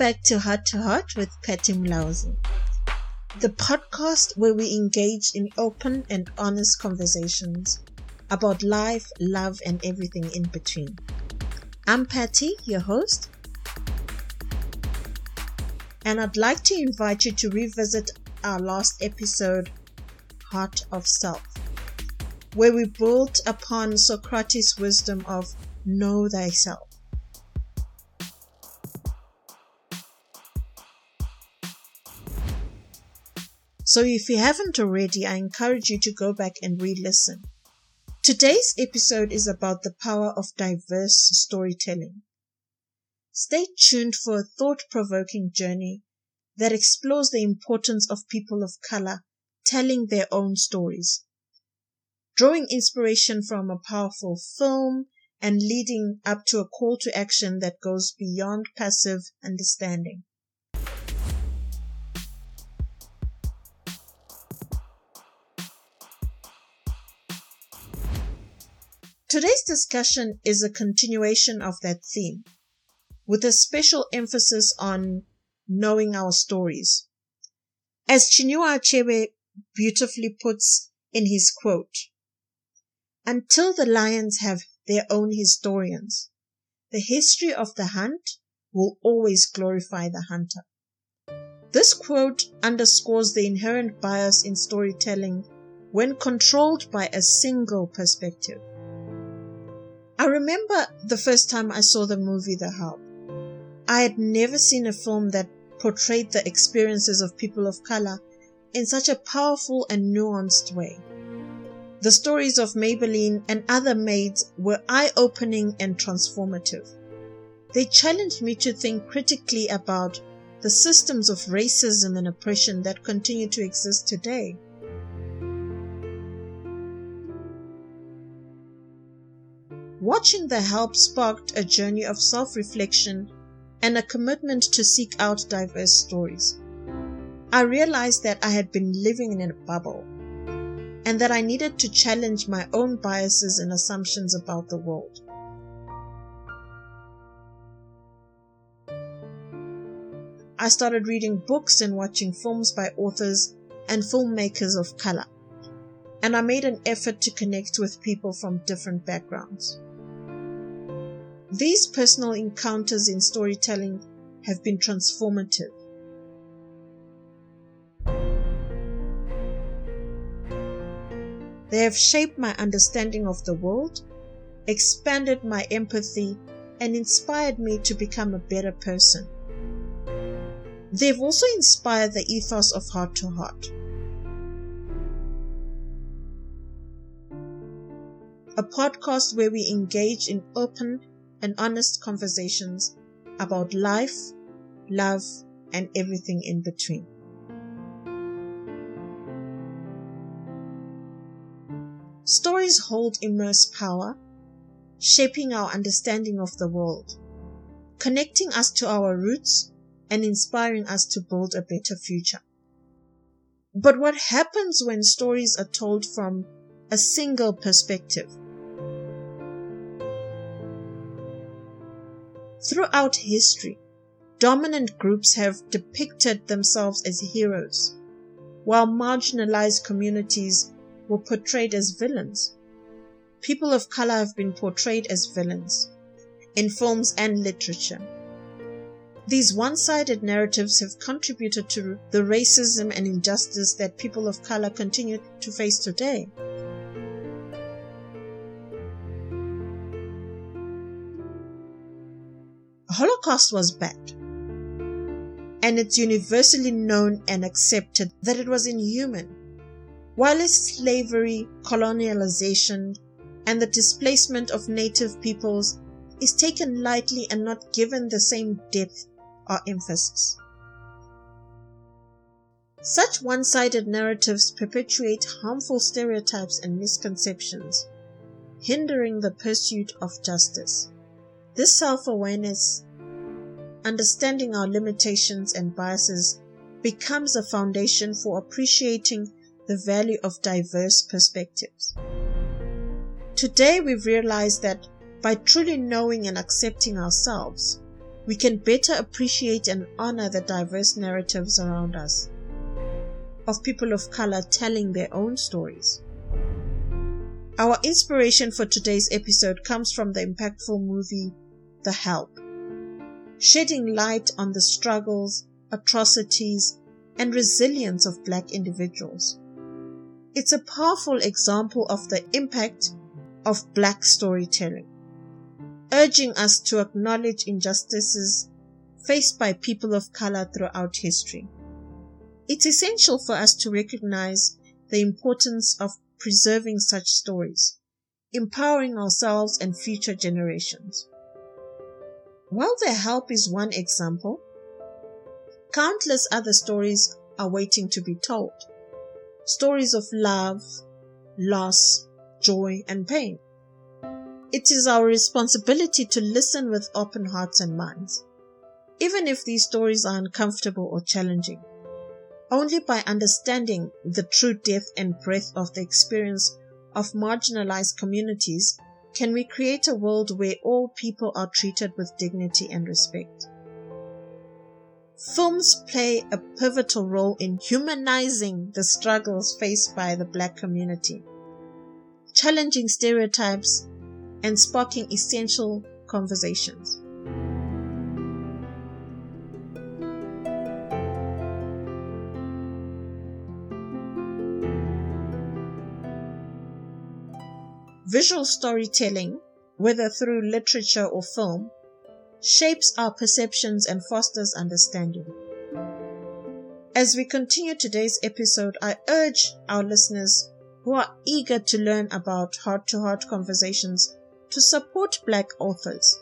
back to Heart to Heart with Patty Mlauzi, the podcast where we engage in open and honest conversations about life, love, and everything in between. I'm Patty, your host, and I'd like to invite you to revisit our last episode, Heart of Self, where we built upon Socrates' wisdom of know thyself. So if you haven't already, I encourage you to go back and re-listen. Today's episode is about the power of diverse storytelling. Stay tuned for a thought-provoking journey that explores the importance of people of color telling their own stories, drawing inspiration from a powerful film and leading up to a call to action that goes beyond passive understanding. Today's discussion is a continuation of that theme, with a special emphasis on knowing our stories. As Chinua Achebe beautifully puts in his quote, until the lions have their own historians, the history of the hunt will always glorify the hunter. This quote underscores the inherent bias in storytelling when controlled by a single perspective. I remember the first time I saw the movie The Help. I had never seen a film that portrayed the experiences of people of color in such a powerful and nuanced way. The stories of Aibileen and other maids were eye opening and transformative. They challenged me to think critically about the systems of racism and oppression that continue to exist today. Watching The Help sparked a journey of self reflection and a commitment to seek out diverse stories. I realized that I had been living in a bubble and that I needed to challenge my own biases and assumptions about the world. I started reading books and watching films by authors and filmmakers of color, and I made an effort to connect with people from different backgrounds. These personal encounters in storytelling have been transformative. They have shaped my understanding of the world, expanded my empathy, and inspired me to become a better person. They've also inspired the ethos of Heart to Heart. A podcast where we engage in open and honest conversations about life, love, and everything in between. Stories hold immense power, shaping our understanding of the world, connecting us to our roots, and inspiring us to build a better future. But what happens when stories are told from a single perspective? Throughout history, dominant groups have depicted themselves as heroes, while marginalized communities were portrayed as villains. People of color have been portrayed as villains in films and literature. These one sided narratives have contributed to the racism and injustice that people of color continue to face today. Holocaust was bad. And it's universally known and accepted that it was inhuman. While slavery, colonialization, and the displacement of native peoples is taken lightly and not given the same depth or emphasis. Such one sided narratives perpetuate harmful stereotypes and misconceptions, hindering the pursuit of justice. This self awareness, understanding our limitations and biases, becomes a foundation for appreciating the value of diverse perspectives. Today, we've realized that by truly knowing and accepting ourselves, we can better appreciate and honor the diverse narratives around us of people of color telling their own stories. Our inspiration for today's episode comes from the impactful movie The Help, shedding light on the struggles, atrocities, and resilience of black individuals. It's a powerful example of the impact of black storytelling, urging us to acknowledge injustices faced by people of color throughout history. It's essential for us to recognize the importance of preserving such stories, empowering ourselves and future generations. While their Help is one example, countless other stories are waiting to be told. Stories of love, loss, joy, and pain. It is our responsibility to listen with open hearts and minds, even if these stories are uncomfortable or challenging. Only by understanding the true depth and breadth of the experience of marginalized communities can we create a world where all people are treated with dignity and respect. Films play a pivotal role in humanizing the struggles faced by the black community, challenging stereotypes, and sparking essential conversations. Visual storytelling, whether through literature or film, shapes our perceptions and fosters understanding. As we continue today's episode, I urge our listeners who are eager to learn about heart to heart conversations to support Black authors,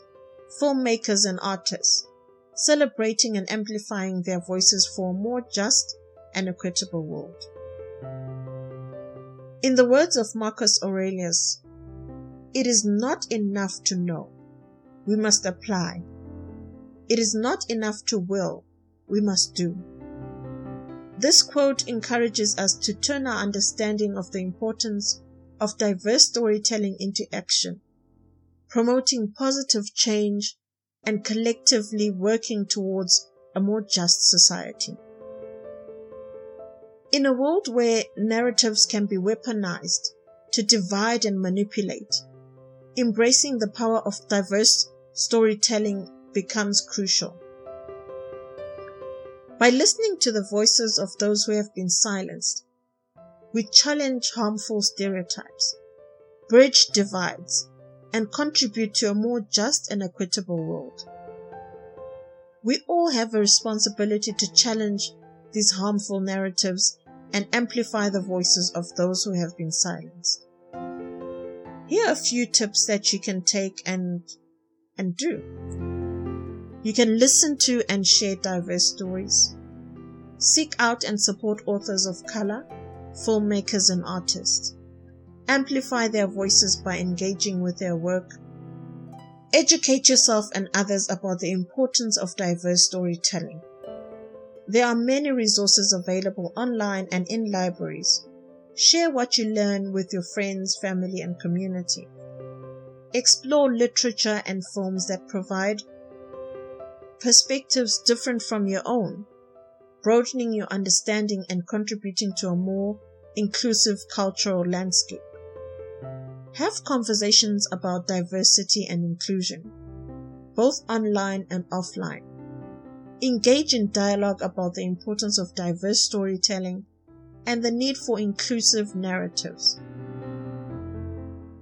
filmmakers, and artists, celebrating and amplifying their voices for a more just and equitable world. In the words of Marcus Aurelius, it is not enough to know we must apply. It is not enough to will, we must do. This quote encourages us to turn our understanding of the importance of diverse storytelling into action, promoting positive change and collectively working towards a more just society. In a world where narratives can be weaponized to divide and manipulate, embracing the power of diverse storytelling becomes crucial. By listening to the voices of those who have been silenced, we challenge harmful stereotypes, bridge divides, and contribute to a more just and equitable world. We all have a responsibility to challenge these harmful narratives and amplify the voices of those who have been silenced. Here are a few tips that you can take and and do. You can listen to and share diverse stories. Seek out and support authors of color, filmmakers and artists. Amplify their voices by engaging with their work. Educate yourself and others about the importance of diverse storytelling. There are many resources available online and in libraries Share what you learn with your friends, family, and community. Explore literature and films that provide perspectives different from your own, broadening your understanding and contributing to a more inclusive cultural landscape. Have conversations about diversity and inclusion, both online and offline. Engage in dialogue about the importance of diverse storytelling and the need for inclusive narratives.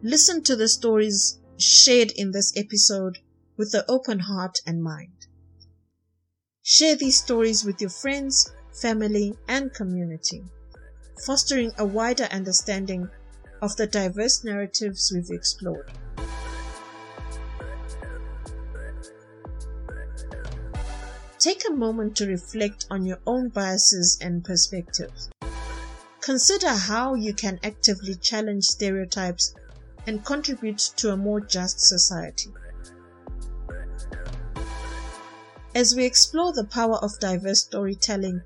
Listen to the stories shared in this episode with an open heart and mind. Share these stories with your friends, family, and community, fostering a wider understanding of the diverse narratives we've explored. Take a moment to reflect on your own biases and perspectives. Consider how you can actively challenge stereotypes and contribute to a more just society. As we explore the power of diverse storytelling,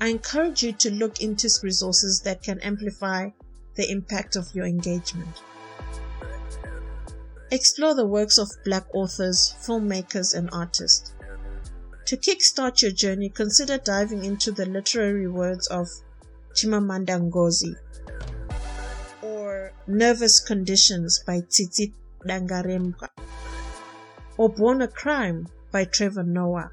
I encourage you to look into resources that can amplify the impact of your engagement. Explore the works of Black authors, filmmakers, and artists. To kickstart your journey, consider diving into the literary words of Chimamanda Ngozi or Nervous Conditions by Tsitsi Dangarembga or Born a Crime by Trevor Noah.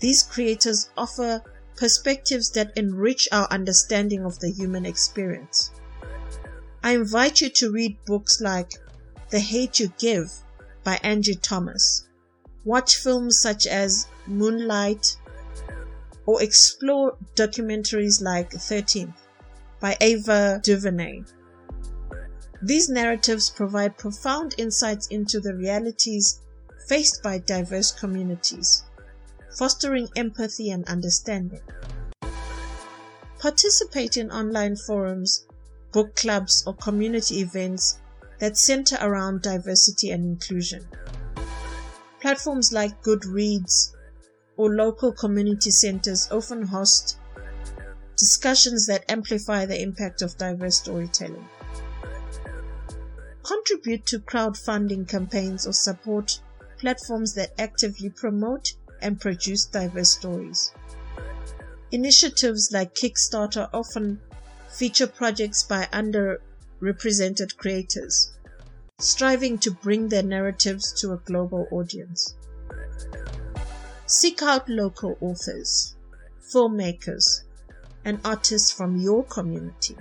These creators offer perspectives that enrich our understanding of the human experience. I invite you to read books like The Hate You Give by Angie Thomas, watch films such as Moonlight, or explore documentaries like 13th by Ava DuVernay. These narratives provide profound insights into the realities faced by diverse communities, fostering empathy and understanding. Participate in online forums, book clubs, or community events that center around diversity and inclusion. Platforms like Goodreads or local community centers often host discussions that amplify the impact of diverse storytelling. Contribute to crowdfunding campaigns or support platforms that actively promote and produce diverse stories. Initiatives like Kickstarter often feature projects by underrepresented creators, striving to bring their narratives to a global audience. Seek out local authors, filmmakers, and artists from your community.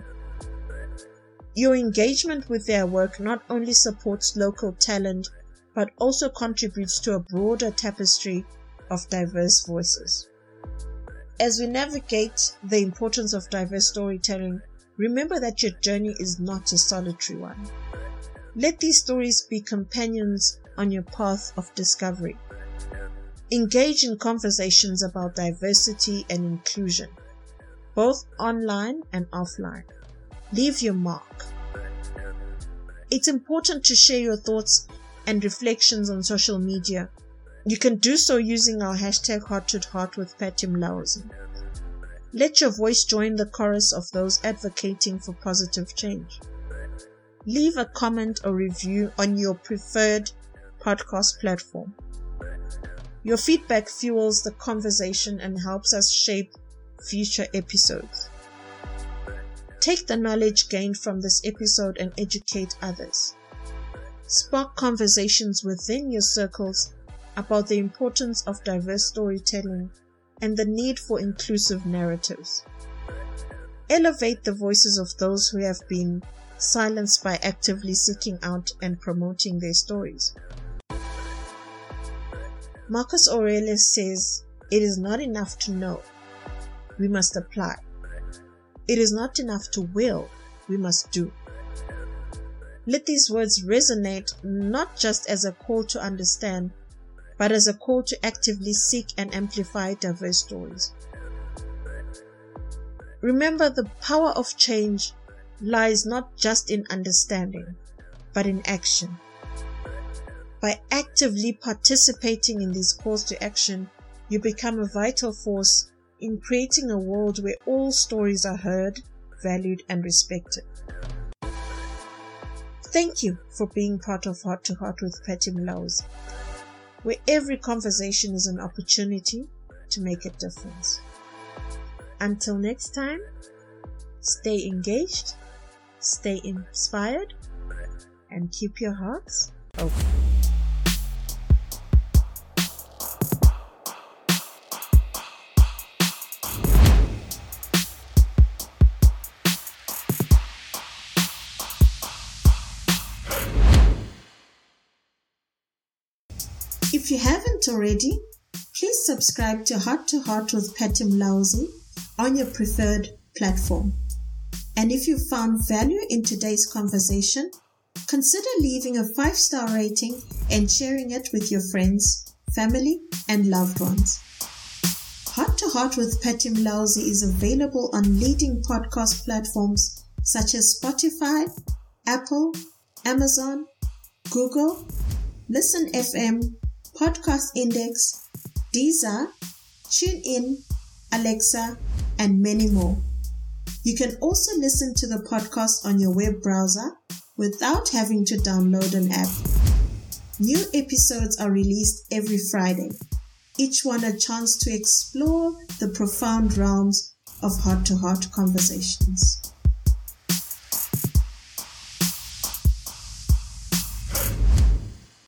Your engagement with their work not only supports local talent but also contributes to a broader tapestry of diverse voices. As we navigate the importance of diverse storytelling, remember that your journey is not a solitary one. Let these stories be companions on your path of discovery. Engage in conversations about diversity and inclusion, both online and offline. Leave your mark. It's important to share your thoughts and reflections on social media. You can do so using our hashtag Heart to Heart with Patty Mlauzi. Let your voice join the chorus of those advocating for positive change. Leave a comment or review on your preferred podcast platform. Your feedback fuels the conversation and helps us shape future episodes. Take the knowledge gained from this episode and educate others. Spark conversations within your circles about the importance of diverse storytelling and the need for inclusive narratives. Elevate the voices of those who have been silenced by actively seeking out and promoting their stories. Marcus Aurelius says, It is not enough to know, we must apply. It is not enough to will, we must do. Let these words resonate not just as a call to understand, but as a call to actively seek and amplify diverse stories. Remember, the power of change lies not just in understanding, but in action. By actively participating in these calls to action, you become a vital force in creating a world where all stories are heard, valued, and respected. Thank you for being part of Heart to Heart with Patty Mlauzi, where every conversation is an opportunity to make a difference. Until next time, stay engaged, stay inspired, and keep your hearts open. If you haven't already, please subscribe to Heart to Heart with Patty Mlauzi on your preferred platform. And if you found value in today's conversation, consider leaving a five star rating and sharing it with your friends, family, and loved ones. Heart to Heart with Patty Mlauzi is available on leading podcast platforms such as Spotify, Apple, Amazon, Google, Listen FM, Podcast Index, Deezer, TuneIn, Alexa, and many more. You can also listen to the podcast on your web browser without having to download an app. New episodes are released every Friday. each one a chance to explore the profound realms of heart to heart conversations.